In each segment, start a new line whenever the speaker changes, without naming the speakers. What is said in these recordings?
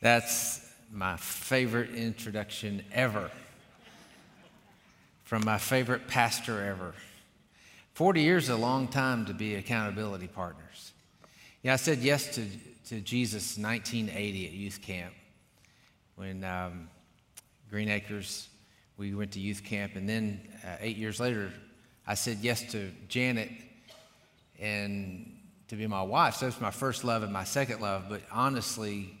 That's my favorite introduction ever from my favorite pastor ever. 40 years is a long time to be accountability partners. Yeah, I said yes to, to Jesus 1980 at youth camp when um, Green Acres, we went to youth camp. And then uh, eight years later, I said yes to Janet and to be my wife. So that's my first love and my second love. But honestly,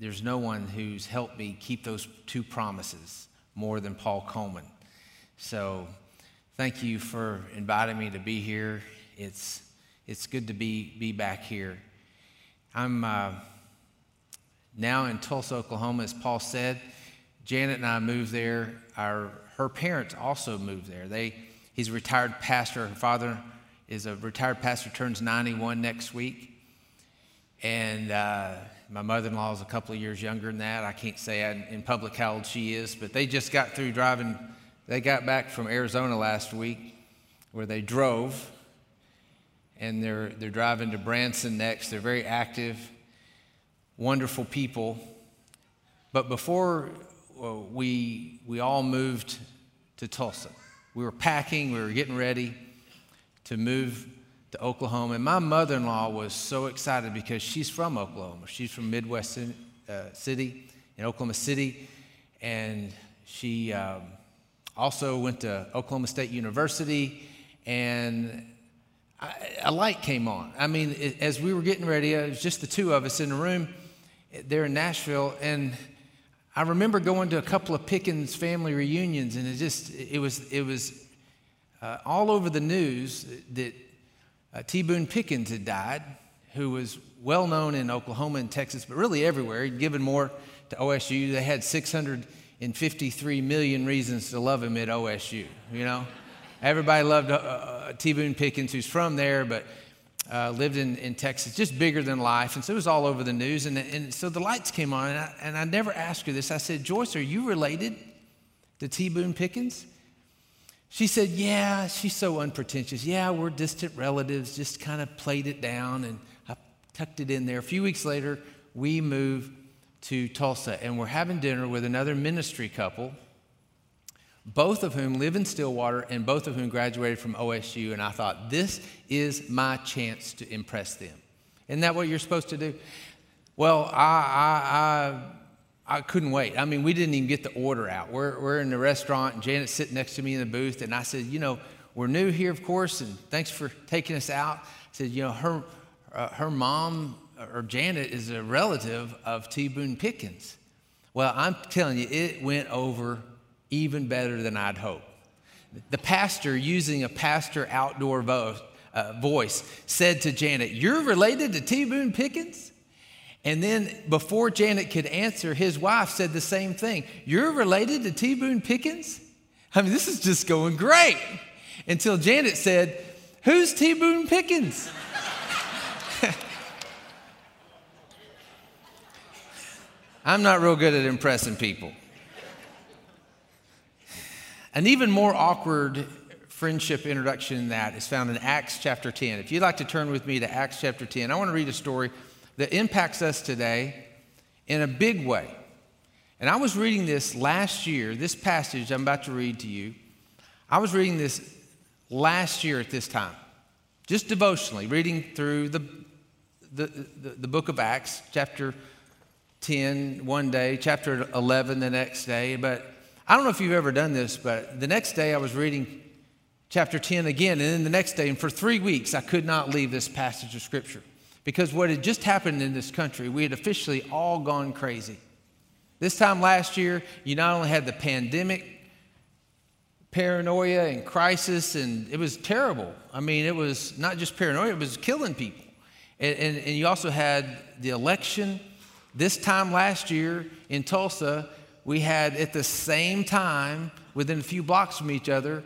there's no one who's helped me keep those two promises more than Paul Coleman. So thank you for inviting me to be here. It's, it's good to be, be back here. I'm uh, now in Tulsa, Oklahoma, as Paul said. Janet and I moved there. Our, her parents also moved there. They, he's a retired pastor. Her father is a retired pastor, turns 91 next week. And uh, my mother in law is a couple of years younger than that. I can't say in public how old she is, but they just got through driving. They got back from Arizona last week where they drove, and they're, they're driving to Branson next. They're very active, wonderful people. But before well, we, we all moved to Tulsa, we were packing, we were getting ready to move to Oklahoma. And my mother in law was so excited because she's from Oklahoma. She's from Midwest uh, City, in Oklahoma City. And she um, also went to Oklahoma State University. And a light came on. I mean, it, as we were getting ready, it was just the two of us in the room there in Nashville. And I remember going to a couple of Pickens family reunions, and it just, it was, it was uh, all over the news that uh, T. Boone Pickens had died, who was well known in Oklahoma and Texas, but really everywhere. He'd given more to OSU. They had 653 million reasons to love him at OSU, you know? Everybody loved uh, uh, T. Boone Pickens, who's from there, but uh, lived in, in Texas, just bigger than life. And so it was all over the news. And, and so the lights came on, and I, and I never asked her this. I said, Joyce, are you related to T. Boone Pickens? She said, Yeah, she's so unpretentious. Yeah, we're distant relatives, just kind of played it down and I tucked it in there. A few weeks later, we moved to Tulsa and we're having dinner with another ministry couple, both of whom live in Stillwater and both of whom graduated from OSU. And I thought, This is my chance to impress them. Isn't that what you're supposed to do? Well, I, I, I I couldn't wait. I mean, we didn't even get the order out. We're, we're in the restaurant, and Janet's sitting next to me in the booth, and I said, You know, we're new here, of course, and thanks for taking us out. I said, You know, her, uh, her mom, or Janet, is a relative of T. Boone Pickens. Well, I'm telling you, it went over even better than I'd hoped. The pastor, using a pastor outdoor vo- uh, voice, said to Janet, You're related to T. Boone Pickens? And then before Janet could answer, his wife said the same thing. You're related to T. Boone Pickens? I mean, this is just going great. Until Janet said, Who's T. Boone Pickens? I'm not real good at impressing people. An even more awkward friendship introduction than that is found in Acts chapter 10. If you'd like to turn with me to Acts chapter 10, I want to read a story that impacts us today in a big way. And I was reading this last year, this passage I'm about to read to you. I was reading this last year at this time, just devotionally, reading through the, the, the, the book of Acts, chapter 10 one day, chapter 11 the next day. But I don't know if you've ever done this, but the next day I was reading chapter 10 again, and then the next day, and for three weeks I could not leave this passage of Scripture. Because what had just happened in this country, we had officially all gone crazy. This time last year, you not only had the pandemic, paranoia, and crisis, and it was terrible. I mean, it was not just paranoia, it was killing people. And, and, and you also had the election. This time last year in Tulsa, we had at the same time, within a few blocks from each other,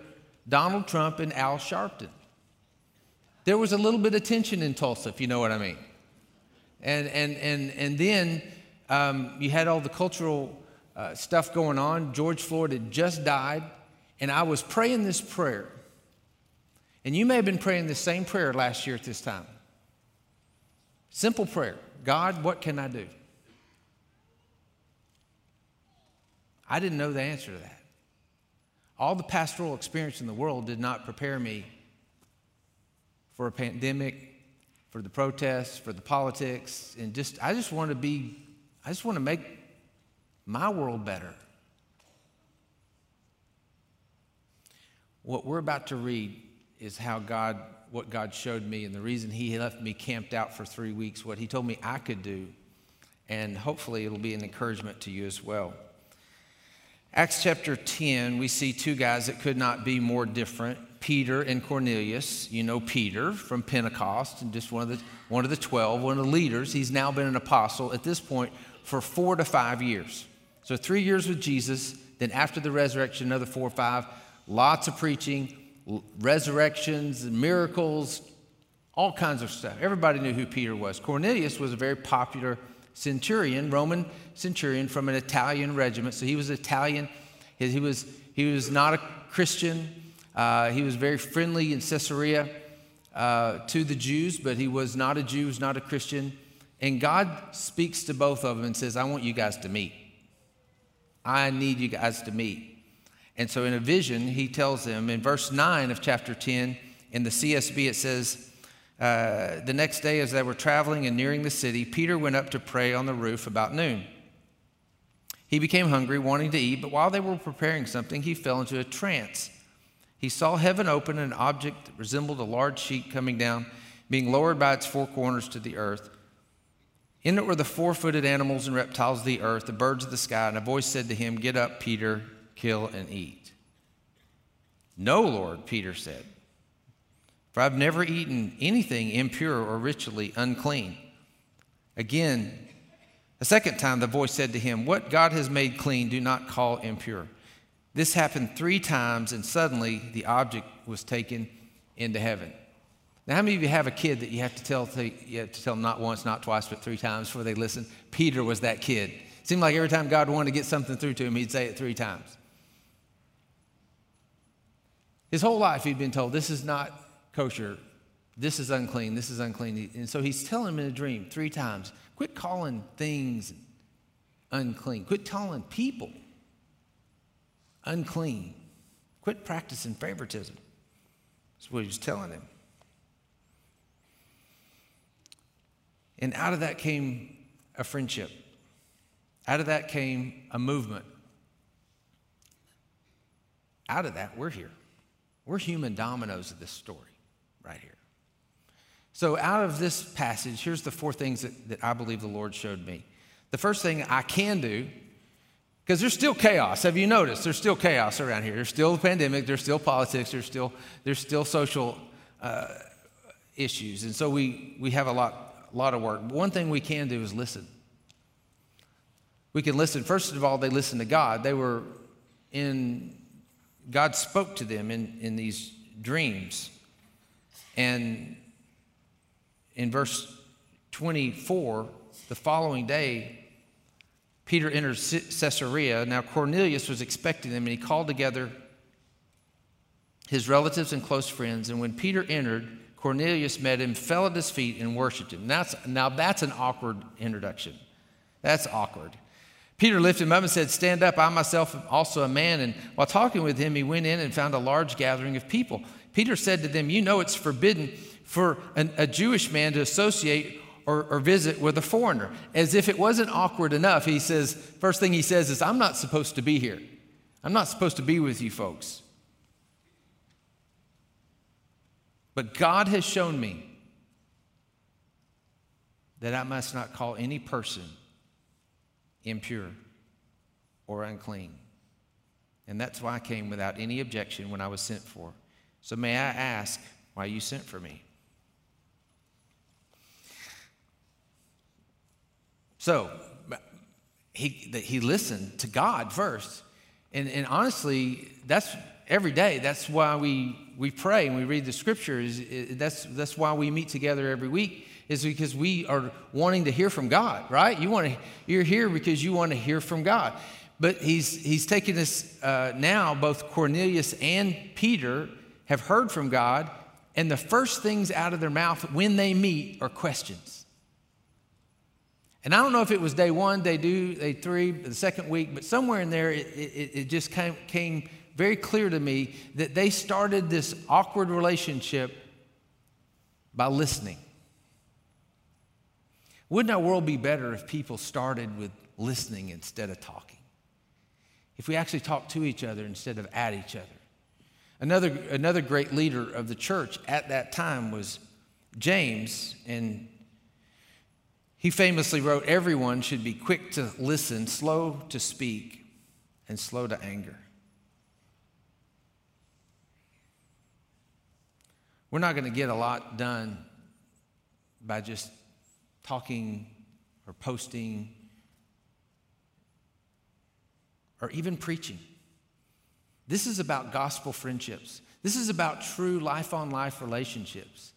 Donald Trump and Al Sharpton there was a little bit of tension in Tulsa, if you know what I mean. And, and, and, and then um, you had all the cultural uh, stuff going on. George Floyd had just died, and I was praying this prayer. And you may have been praying the same prayer last year at this time. Simple prayer God, what can I do? I didn't know the answer to that. All the pastoral experience in the world did not prepare me for a pandemic, for the protests, for the politics, and just I just want to be, I just want to make my world better. What we're about to read is how God, what God showed me, and the reason He left me camped out for three weeks, what He told me I could do, and hopefully it'll be an encouragement to you as well. Acts chapter 10, we see two guys that could not be more different Peter and Cornelius. You know Peter from Pentecost, and just one of the, one of the 12, one of the leaders. He's now been an apostle at this point for four to five years. So, three years with Jesus, then after the resurrection, another four or five. Lots of preaching, resurrections, miracles, all kinds of stuff. Everybody knew who Peter was. Cornelius was a very popular centurion, Roman centurion from an Italian regiment. So he was Italian. He was, he was not a Christian. Uh, he was very friendly in Caesarea uh, to the Jews, but he was not a Jew, he was not a Christian. And God speaks to both of them and says, I want you guys to meet. I need you guys to meet. And so in a vision, he tells them in verse 9 of chapter 10, in the CSB, it says, uh, the next day, as they were traveling and nearing the city, Peter went up to pray on the roof about noon. He became hungry, wanting to eat, but while they were preparing something, he fell into a trance. He saw heaven open and an object that resembled a large sheet coming down, being lowered by its four corners to the earth. In it were the four footed animals and reptiles of the earth, the birds of the sky, and a voice said to him, Get up, Peter, kill and eat. No, Lord, Peter said. For I've never eaten anything impure or ritually unclean. Again, a second time the voice said to him, What God has made clean, do not call impure. This happened three times, and suddenly the object was taken into heaven. Now, how many of you have a kid that you have to tell, you have to tell not once, not twice, but three times before they listen? Peter was that kid. It seemed like every time God wanted to get something through to him, he'd say it three times. His whole life, he'd been told, This is not kosher. This is unclean. This is unclean. And so he's telling him in a dream three times quit calling things unclean, quit calling people unclean, quit practicing favoritism. That's what he was telling him. And out of that came a friendship. Out of that came a movement. Out of that, we're here. We're human dominoes of this story right here. So, out of this passage, here's the four things that, that I believe the Lord showed me. The first thing I can do, because there's still chaos. Have you noticed? There's still chaos around here. There's still the pandemic. There's still politics. There's still, there's still social uh, issues. And so we, we have a lot, a lot of work. One thing we can do is listen. We can listen. First of all, they listened to God. They were in, God spoke to them in, in these dreams. And in verse 24, the following day, Peter entered Caesarea. Now, Cornelius was expecting them, and he called together his relatives and close friends. And when Peter entered, Cornelius met him, fell at his feet, and worshiped him. That's, now, that's an awkward introduction. That's awkward. Peter lifted him up and said, Stand up, I myself am also a man. And while talking with him, he went in and found a large gathering of people. Peter said to them, You know it's forbidden for an, a Jewish man to associate or, or, visit with a foreigner. As if it wasn't awkward enough, he says, First thing he says is, I'm not supposed to be here. I'm not supposed to be with you folks. But God has shown me that I must not call any person impure or unclean. And that's why I came without any objection when I was sent for. So may I ask why you sent for me? So he, he listened to God first. And, and honestly, that's every day. That's why we, we pray and we read the scriptures. That's, that's why we meet together every week is because we are wanting to hear from God, right? You want to, you're here because you want to hear from God. But he's, he's taking this uh, now, both Cornelius and Peter have heard from God, and the first things out of their mouth when they meet are questions. And I don't know if it was day one, day two, day three, the second week, but somewhere in there, it, it, it just came, came very clear to me that they started this awkward relationship by listening. Wouldn't our world be better if people started with listening instead of talking? If we actually talked to each other instead of at each other? Another, another great leader of the church at that time was James, and he famously wrote, Everyone should be quick to listen, slow to speak, and slow to anger. We're not going to get a lot done by just talking or posting or even preaching. This is about gospel friendships. This is about true life on life relationships.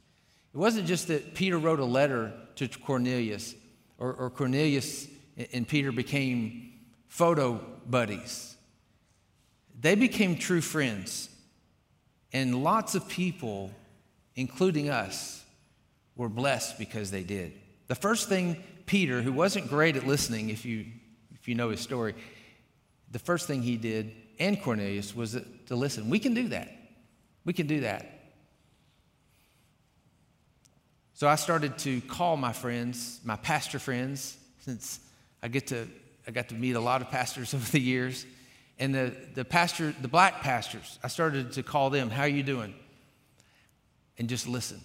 It wasn't just that Peter wrote a letter to Cornelius, or, or Cornelius and Peter became photo buddies. They became true friends. And lots of people, including us, were blessed because they did. The first thing Peter, who wasn't great at listening, if you, if you know his story, the first thing he did, and Cornelius, was to listen. We can do that. We can do that. So I started to call my friends, my pastor friends, since I get to I got to meet a lot of pastors over the years. And the, the pastor, the black pastors, I started to call them, how are you doing? And just listen.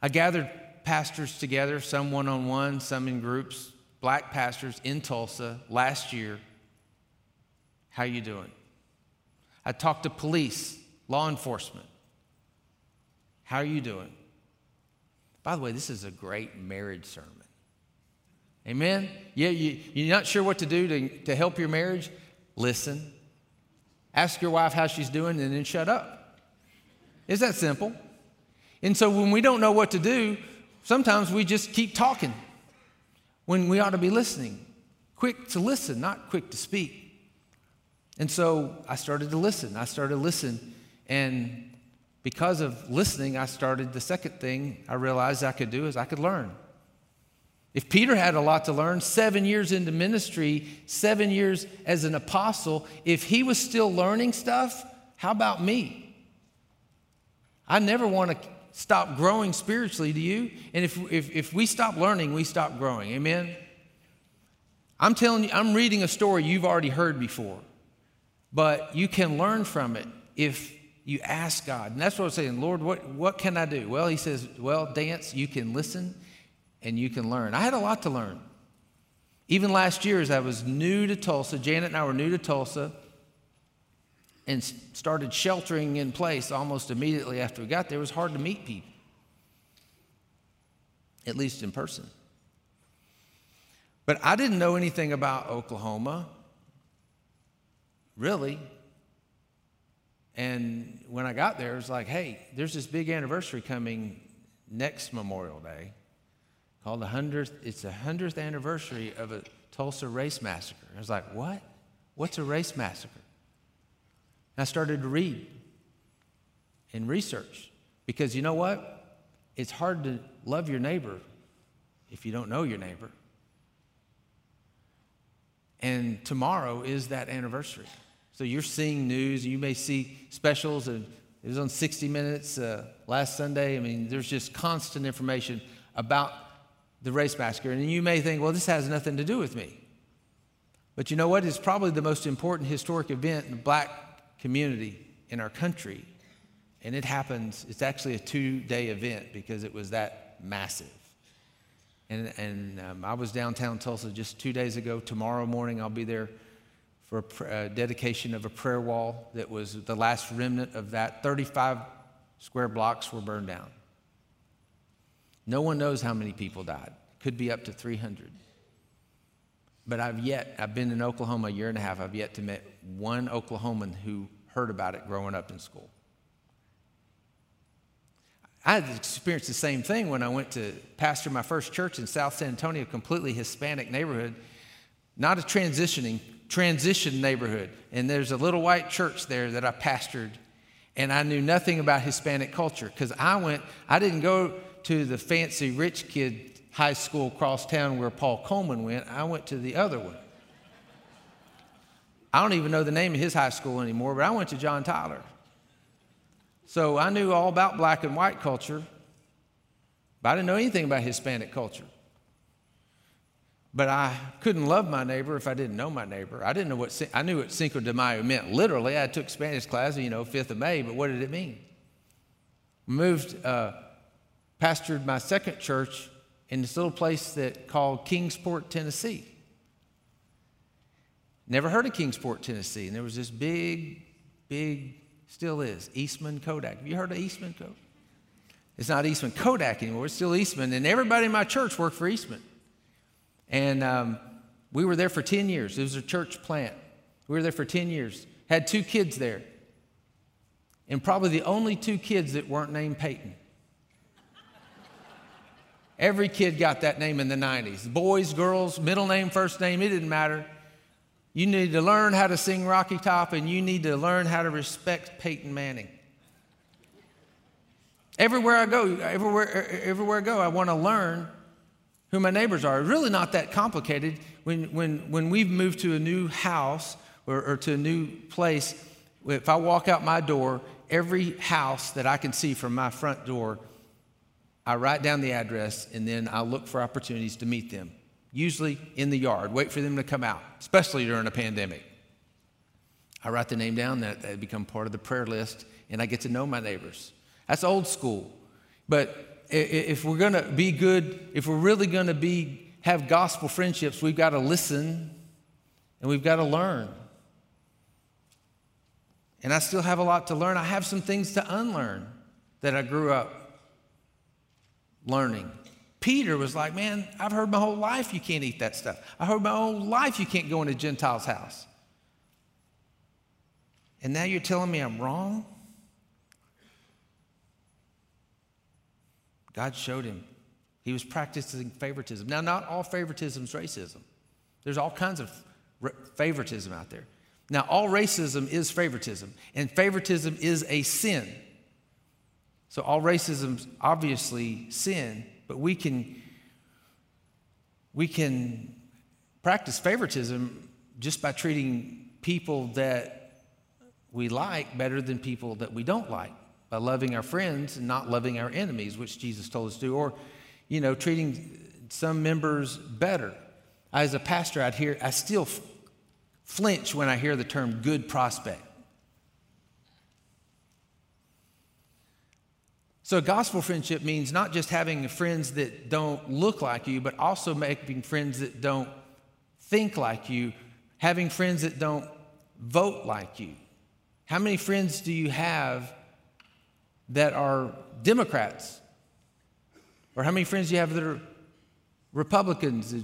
I gathered pastors together, some one on one, some in groups, black pastors in Tulsa last year. How are you doing? I talked to police, law enforcement. How are you doing? By the way, this is a great marriage sermon. Amen? Yeah, you, you're not sure what to do to, to help your marriage? Listen. Ask your wife how she's doing and then shut up. Is that simple? And so when we don't know what to do, sometimes we just keep talking when we ought to be listening. Quick to listen, not quick to speak. And so I started to listen. I started to listen. And because of listening, I started the second thing I realized I could do is I could learn. If Peter had a lot to learn, seven years into ministry, seven years as an apostle, if he was still learning stuff, how about me? I never want to stop growing spiritually, do you? And if, if, if we stop learning, we stop growing. Amen? I'm telling you, I'm reading a story you've already heard before, but you can learn from it if you ask God. And that's what I'm saying, Lord, what, what can I do? Well, he says, well, dance, you can listen and you can learn. I had a lot to learn. Even last year, as I was new to Tulsa, Janet and I were new to Tulsa and started sheltering in place almost immediately after we got there, it was hard to meet people, at least in person. But I didn't know anything about Oklahoma, really. And when I got there, it was like, hey, there's this big anniversary coming next Memorial Day called the 100th, it's the 100th anniversary of a Tulsa race massacre. I was like, what? What's a race massacre? And I started to read and research because you know what? It's hard to love your neighbor if you don't know your neighbor. And tomorrow is that anniversary. So you're seeing news, you may see specials, and it was on 60 Minutes uh, last Sunday. I mean, there's just constant information about the race massacre. And you may think, well, this has nothing to do with me. But you know what? It's probably the most important historic event in the black community in our country. And it happens, it's actually a two day event because it was that massive. And, and um, I was downtown Tulsa just two days ago. Tomorrow morning, I'll be there for a, a uh, dedication of a prayer wall that was the last remnant of that. 35 square blocks were burned down. No one knows how many people died. Could be up to 300. But I've yet, I've been in Oklahoma a year and a half, I've yet to meet one Oklahoman who heard about it growing up in school. I had experienced the same thing when I went to pastor my first church in South San Antonio, a completely Hispanic neighborhood, not a transitioning transition neighborhood. And there's a little white church there that I pastored. And I knew nothing about Hispanic culture because I went, I didn't go to the fancy rich kid high school across town where Paul Coleman went. I went to the other one. I don't even know the name of his high school anymore, but I went to John Tyler. So I knew all about black and white culture, but I didn't know anything about Hispanic culture. But I couldn't love my neighbor if I didn't know my neighbor. I didn't know what I knew what Cinco de Mayo meant. Literally, I took Spanish class, you know, Fifth of May. But what did it mean? Moved, uh, pastored my second church in this little place that called Kingsport, Tennessee. Never heard of Kingsport, Tennessee. And there was this big, big Still is. Eastman Kodak. Have you heard of Eastman Kodak? It's not Eastman Kodak anymore. It's still Eastman. And everybody in my church worked for Eastman. And um, we were there for 10 years. It was a church plant. We were there for 10 years. Had two kids there. And probably the only two kids that weren't named Peyton. Every kid got that name in the 90s. Boys, girls, middle name, first name, it didn't matter. You need to learn how to sing Rocky Top and you need to learn how to respect Peyton Manning. Everywhere I go, everywhere, everywhere I go, I want to learn who my neighbors are. Really not that complicated. When, when, when we've moved to a new house or, or to a new place, if I walk out my door, every house that I can see from my front door, I write down the address and then I look for opportunities to meet them usually in the yard, wait for them to come out, especially during a pandemic. I write the name down, that they become part of the prayer list, and I get to know my neighbors. That's old school. But if we're going to be good, if we're really going to be have gospel friendships, we've got to listen and we've got to learn. And I still have a lot to learn. I have some things to unlearn that I grew up learning. Peter was like, Man, I've heard my whole life you can't eat that stuff. I heard my whole life you can't go in a Gentile's house. And now you're telling me I'm wrong? God showed him. He was practicing favoritism. Now, not all favoritism is racism. There's all kinds of favoritism out there. Now, all racism is favoritism, and favoritism is a sin. So, all racism is obviously sin, but we can we can practice favoritism just by treating people that we like better than people that we don't like by loving our friends and not loving our enemies which jesus told us to or you know treating some members better as a pastor i'd hear i still flinch when i hear the term good prospect So, gospel friendship means not just having friends that don't look like you, but also making friends that don't think like you, having friends that don't vote like you. How many friends do you have that are Democrats? Or how many friends do you have that are Republicans?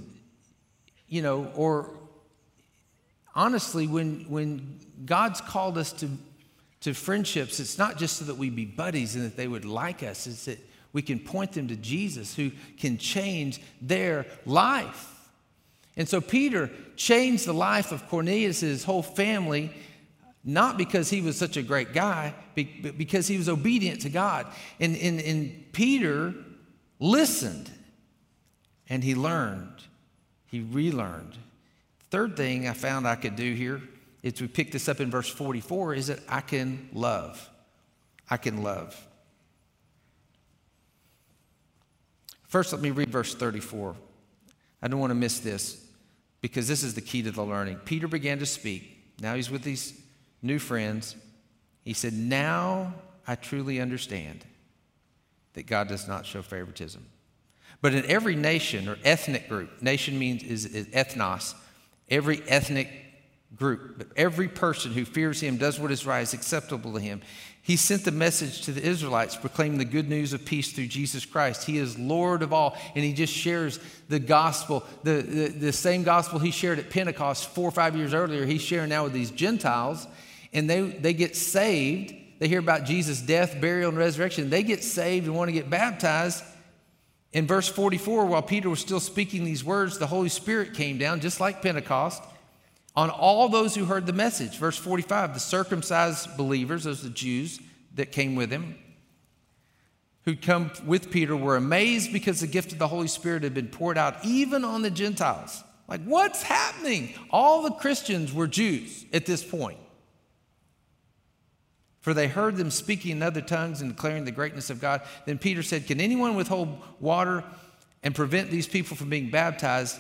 You know, or honestly, when, when God's called us to to friendships, it's not just so that we be buddies and that they would like us, it's that we can point them to Jesus who can change their life. And so Peter changed the life of Cornelius' and his whole family, not because he was such a great guy, but because he was obedient to God. And, and, and Peter listened and he learned, he relearned. Third thing I found I could do here is we pick this up in verse 44 is that I can love. I can love. First, let me read verse 34. I don't want to miss this because this is the key to the learning. Peter began to speak. Now he's with these new friends. He said, Now I truly understand that God does not show favoritism. But in every nation or ethnic group, nation means is, is ethnos, every ethnic group, but every person who fears him, does what is right, is acceptable to him. He sent the message to the Israelites, proclaiming the good news of peace through Jesus Christ. He is Lord of all, and he just shares the gospel, the, the, the same gospel he shared at Pentecost four or five years earlier, he's sharing now with these Gentiles, and they, they get saved. They hear about Jesus' death, burial, and resurrection. They get saved and want to get baptized. In verse 44, while Peter was still speaking these words, the Holy Spirit came down, just like Pentecost on all those who heard the message. Verse 45 the circumcised believers, those are the Jews that came with him, who'd come with Peter were amazed because the gift of the Holy Spirit had been poured out even on the Gentiles. Like, what's happening? All the Christians were Jews at this point. For they heard them speaking in other tongues and declaring the greatness of God. Then Peter said, Can anyone withhold water and prevent these people from being baptized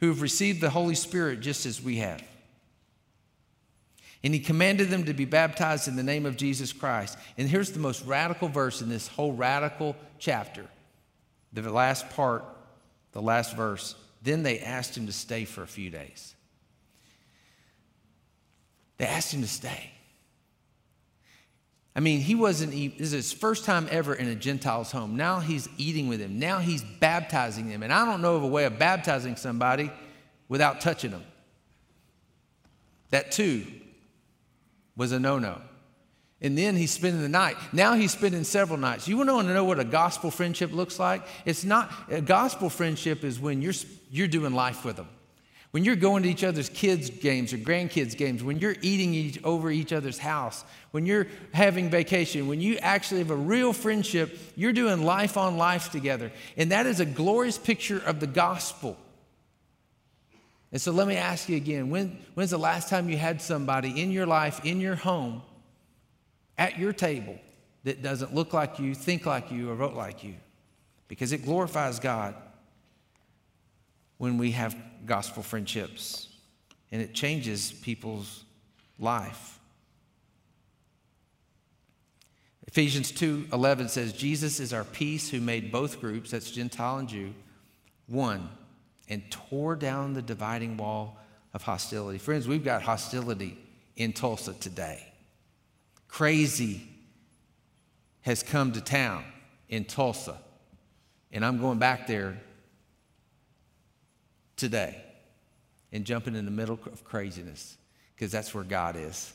who have received the Holy Spirit just as we have? And he commanded them to be baptized in the name of Jesus Christ. And here's the most radical verse in this whole radical chapter the last part, the last verse. Then they asked him to stay for a few days. They asked him to stay. I mean, he wasn't, this is his first time ever in a Gentile's home. Now he's eating with them. Now he's baptizing them. And I don't know of a way of baptizing somebody without touching them. That too was a no no. And then he's spending the night. Now he's spending several nights. You want to know what a gospel friendship looks like? It's not, a gospel friendship is when you're, you're doing life with them. When you're going to each other's kids' games or grandkids' games, when you're eating each, over each other's house, when you're having vacation, when you actually have a real friendship, you're doing life on life together. And that is a glorious picture of the gospel. And so let me ask you again when, when's the last time you had somebody in your life, in your home, at your table that doesn't look like you, think like you, or vote like you? Because it glorifies God when we have gospel friendships and it changes people's life. Ephesians 2:11 says Jesus is our peace who made both groups that's Gentile and Jew one and tore down the dividing wall of hostility. Friends, we've got hostility in Tulsa today. Crazy has come to town in Tulsa, and I'm going back there today and jumping in the middle of craziness because that's where God is.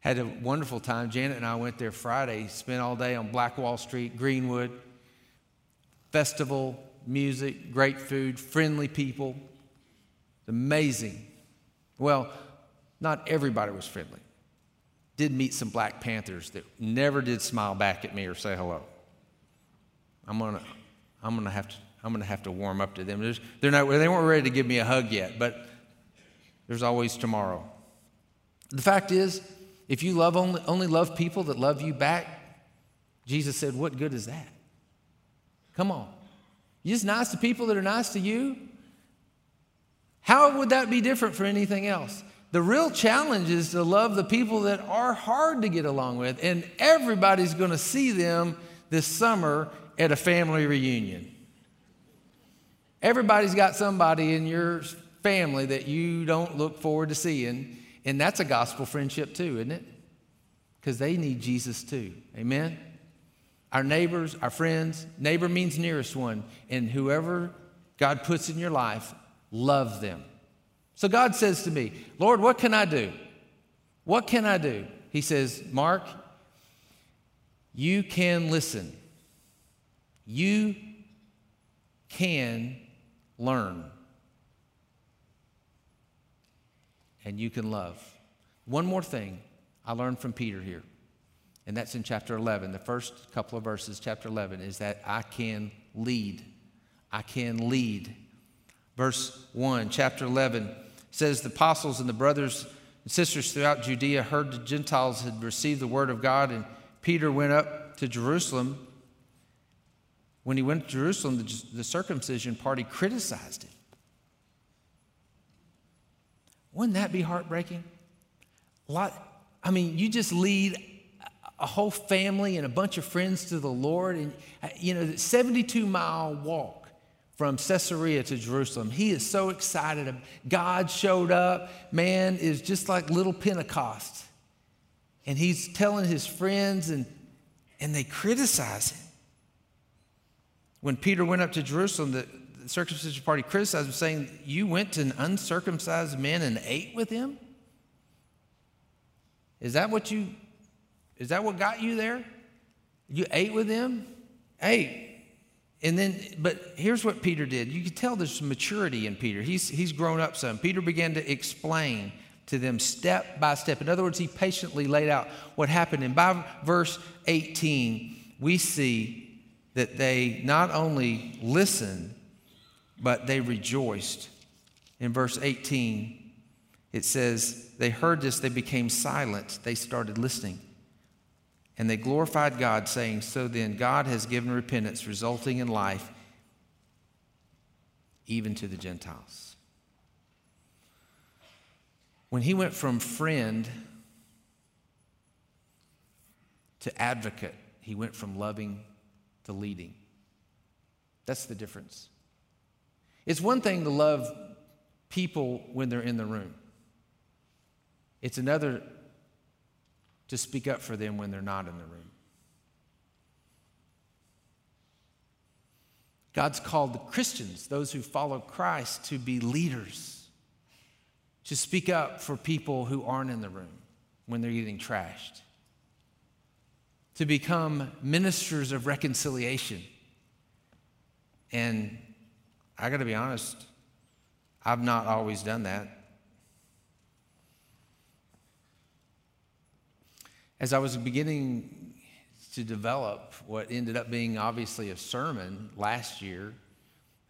Had a wonderful time. Janet and I went there Friday, spent all day on Black Wall Street, Greenwood festival, music, great food, friendly people. Amazing. Well, not everybody was friendly. Did meet some Black Panthers that never did smile back at me or say hello. I'm gonna, I'm gonna have to, I'm gonna have to warm up to them. They're not, they weren't ready to give me a hug yet, but there's always tomorrow. The fact is, if you love only, only love people that love you back, Jesus said, "What good is that?" Come on. You're just nice to people that are nice to you? How would that be different for anything else? The real challenge is to love the people that are hard to get along with, and everybody's going to see them this summer at a family reunion. Everybody's got somebody in your family that you don't look forward to seeing, and that's a gospel friendship too, isn't it? Because they need Jesus too. Amen? our neighbors, our friends. Neighbor means nearest one. And whoever God puts in your life, love them. So God says to me, Lord, what can I do? What can I do? He says, Mark, you can listen. You can learn. And you can love. One more thing I learned from Peter here and that's in chapter 11. The first couple of verses, chapter 11, is that I can lead. I can lead. Verse 1, chapter 11 says the apostles and the brothers and sisters throughout Judea heard the Gentiles had received the word of God, and Peter went up to Jerusalem. When he went to Jerusalem, the, the circumcision party criticized him. Wouldn't that be heartbreaking? Lot, I mean, you just lead a whole family and a bunch of friends to the Lord. And, uh, you know, the 72 mile walk from Caesarea to Jerusalem. He is so excited. God showed up. Man is just like little Pentecost. And he's telling his friends, and, and they criticize him. When Peter went up to Jerusalem, the, the circumcision party criticized him, saying, You went to an uncircumcised man and ate with him? Is that what you is that what got you there? You ate with them? Ate. And then, but here's what Peter did. You can tell there's maturity in Peter. He's, he's grown up some. Peter began to explain to them step by step. In other words, he patiently laid out what happened. And by verse 18, we see that they not only listened, but they rejoiced. In verse 18, it says, They heard this, they became silent, they started listening. And they glorified God, saying, So then, God has given repentance, resulting in life, even to the Gentiles. When he went from friend to advocate, he went from loving to leading. That's the difference. It's one thing to love people when they're in the room, it's another to speak up for them when they're not in the room. God's called the Christians, those who follow Christ, to be leaders, to speak up for people who aren't in the room when they're getting trashed, to become ministers of reconciliation. And I got to be honest, I've not always done that. As I was beginning to develop what ended up being obviously a sermon last year,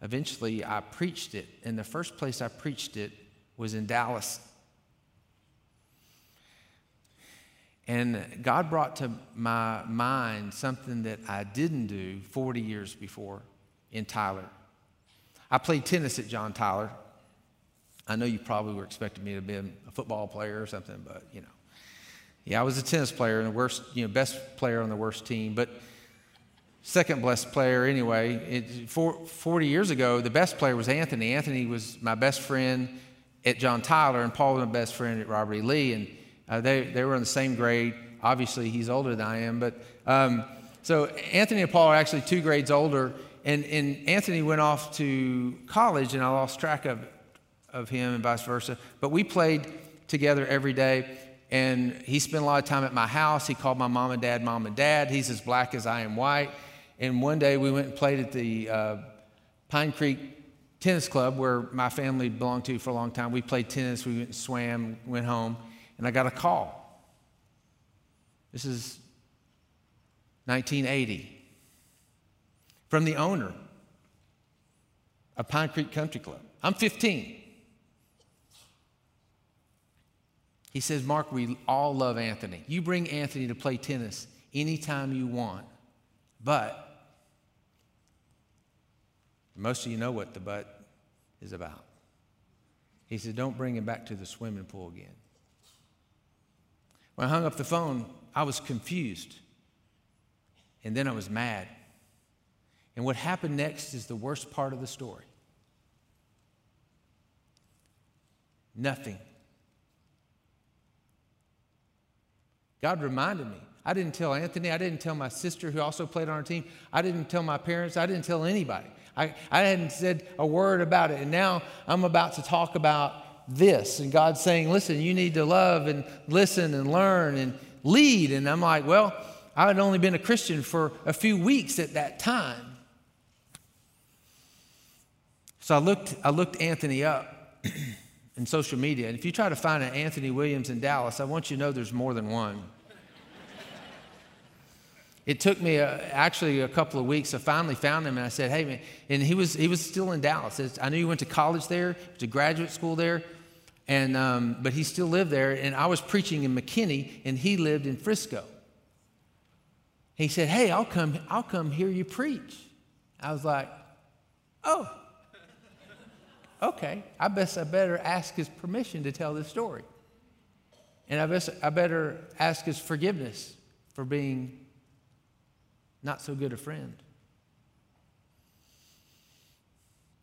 eventually I preached it. And the first place I preached it was in Dallas. And God brought to my mind something that I didn't do 40 years before in Tyler. I played tennis at John Tyler. I know you probably were expecting me to be a football player or something, but you know. Yeah, I was a tennis player and the worst, you know, best player on the worst team, but second best player anyway. It, for, 40 years ago, the best player was Anthony. Anthony was my best friend at John Tyler, and Paul was my best friend at Robert E. Lee, and uh, they, they were in the same grade. Obviously, he's older than I am, but um, so Anthony and Paul are actually two grades older, and, and Anthony went off to college, and I lost track of, of him and vice versa. But we played together every day, and he spent a lot of time at my house. He called my mom and dad mom and dad. He's as black as I am white. And one day we went and played at the uh, Pine Creek Tennis Club, where my family belonged to for a long time. We played tennis, we went and swam, went home, and I got a call. This is 1980 from the owner of Pine Creek Country Club. I'm 15. He says, Mark, we all love Anthony. You bring Anthony to play tennis anytime you want, but most of you know what the but is about. He said, Don't bring him back to the swimming pool again. When I hung up the phone, I was confused. And then I was mad. And what happened next is the worst part of the story. Nothing. God reminded me. I didn't tell Anthony. I didn't tell my sister who also played on our team. I didn't tell my parents. I didn't tell anybody. I, I hadn't said a word about it. And now I'm about to talk about this. And God's saying, listen, you need to love and listen and learn and lead. And I'm like, well, I had only been a Christian for a few weeks at that time. So I looked, I looked Anthony up in social media. And if you try to find an Anthony Williams in Dallas, I want you to know there's more than one. it took me a, actually a couple of weeks. I finally found him and I said, hey, man. And he was, he was still in Dallas. I knew he went to college there, to graduate school there. And, um, but he still lived there. And I was preaching in McKinney and he lived in Frisco. He said, hey, I'll come, I'll come hear you preach. I was like, oh, okay, I guess I better ask his permission to tell this story. And I, guess I better ask his forgiveness for being not so good a friend.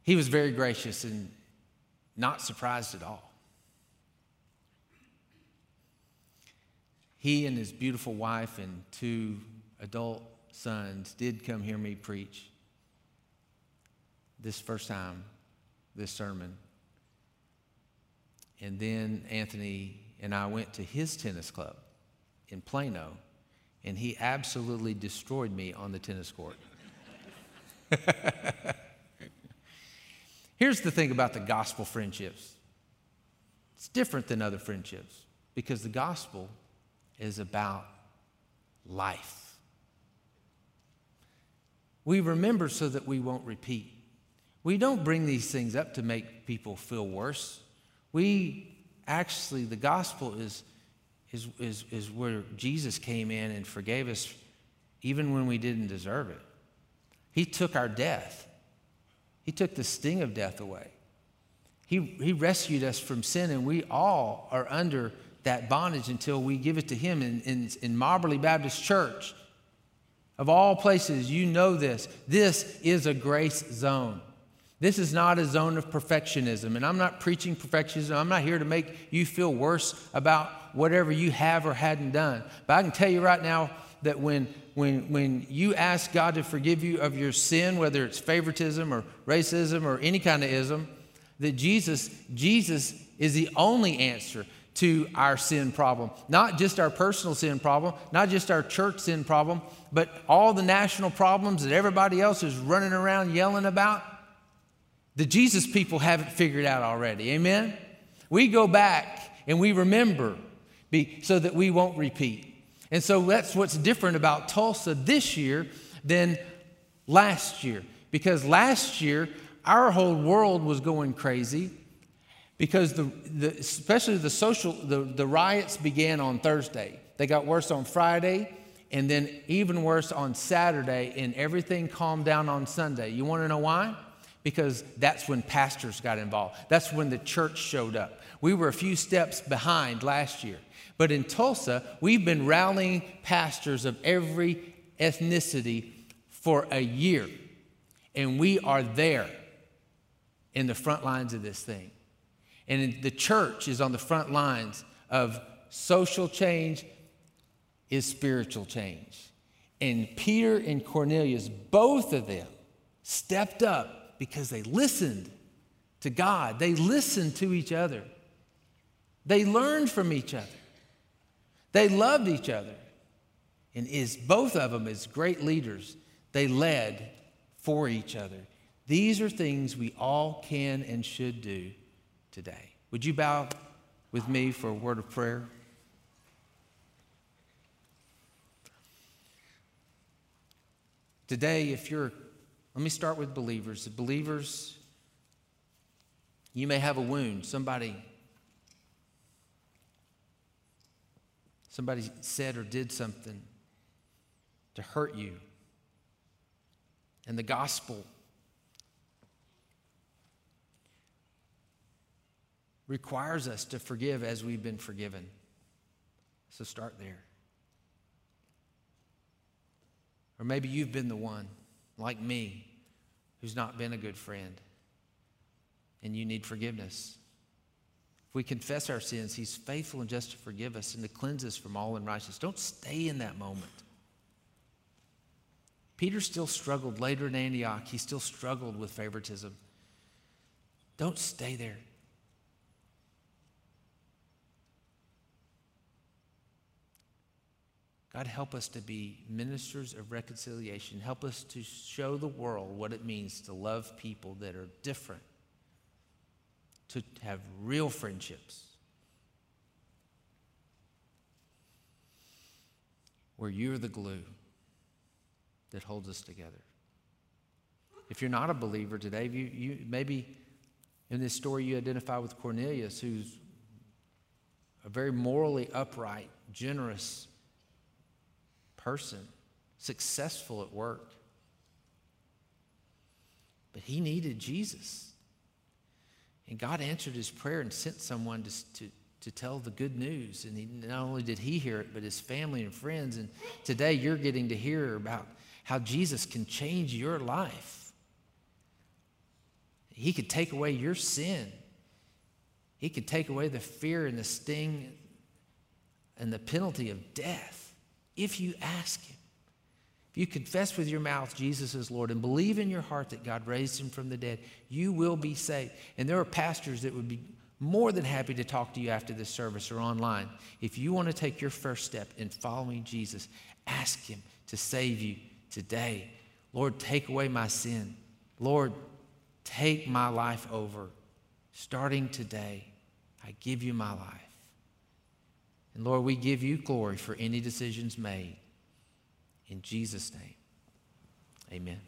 He was very gracious and not surprised at all. He and his beautiful wife and two adult sons did come hear me preach this first time this sermon. And then Anthony and I went to his tennis club in Plano, and he absolutely destroyed me on the tennis court. Here's the thing about the gospel friendships It's different than other friendships because the gospel is about life. We remember so that we won't repeat. We don't bring these things up to make people feel worse. We actually, the gospel is, is, is, is where Jesus came in and forgave us even when we didn't deserve it. He took our death, He took the sting of death away. He, he rescued us from sin, and we all are under that bondage until we give it to Him in, in, in Mobberly Baptist Church. Of all places, you know this. This is a grace zone. This is not a zone of perfectionism. And I'm not preaching perfectionism. I'm not here to make you feel worse about whatever you have or hadn't done. But I can tell you right now that when, when, when you ask God to forgive you of your sin, whether it's favoritism or racism or any kind of ism, that Jesus, Jesus is the only answer to our sin problem. Not just our personal sin problem, not just our church sin problem, but all the national problems that everybody else is running around yelling about the Jesus people haven't figured out already. Amen? We go back and we remember be, so that we won't repeat. And so that's what's different about Tulsa this year than last year. Because last year, our whole world was going crazy because the, the, especially the social the, the riots began on thursday they got worse on friday and then even worse on saturday and everything calmed down on sunday you want to know why because that's when pastors got involved. That's when the church showed up. We were a few steps behind last year. But in Tulsa, we've been rallying pastors of every ethnicity for a year. And we are there in the front lines of this thing. And the church is on the front lines of social change is spiritual change. And Peter and Cornelius, both of them, stepped up because they listened to God, they listened to each other, they learned from each other, they loved each other. And is both of them as great leaders, they led for each other. These are things we all can and should do today. Would you bow with me for a word of prayer? Today, if you're let me start with believers. Believers, you may have a wound. Somebody somebody said or did something to hurt you. And the gospel requires us to forgive as we've been forgiven. So start there. Or maybe you've been the one like me, who's not been a good friend, and you need forgiveness. If we confess our sins, He's faithful and just to forgive us and to cleanse us from all unrighteousness. Don't stay in that moment. Peter still struggled later in Antioch. He still struggled with favoritism. Don't stay there. God, help us to be ministers of reconciliation. Help us to show the world what it means to love people that are different, to have real friendships, where you're the glue that holds us together. If you're not a believer today, you, you maybe in this story you identify with Cornelius, who's a very morally upright, generous person, successful at work. But he needed Jesus. And God answered his prayer and sent someone to, to, to tell the good news. And he, not only did he hear it, but his family and friends. And today you're getting to hear about how Jesus can change your life. He could take away your sin. He could take away the fear and the sting and the penalty of death if you ask Him. If you confess with your mouth Jesus is Lord and believe in your heart that God raised Him from the dead, you will be saved. And there are pastors that would be more than happy to talk to you after this service or online. If you want to take your first step in following Jesus, ask Him to save you today. Lord, take away my sin. Lord, take my life over starting today. I give you my life. And Lord, we give you glory for any decisions made. In Jesus' name, amen.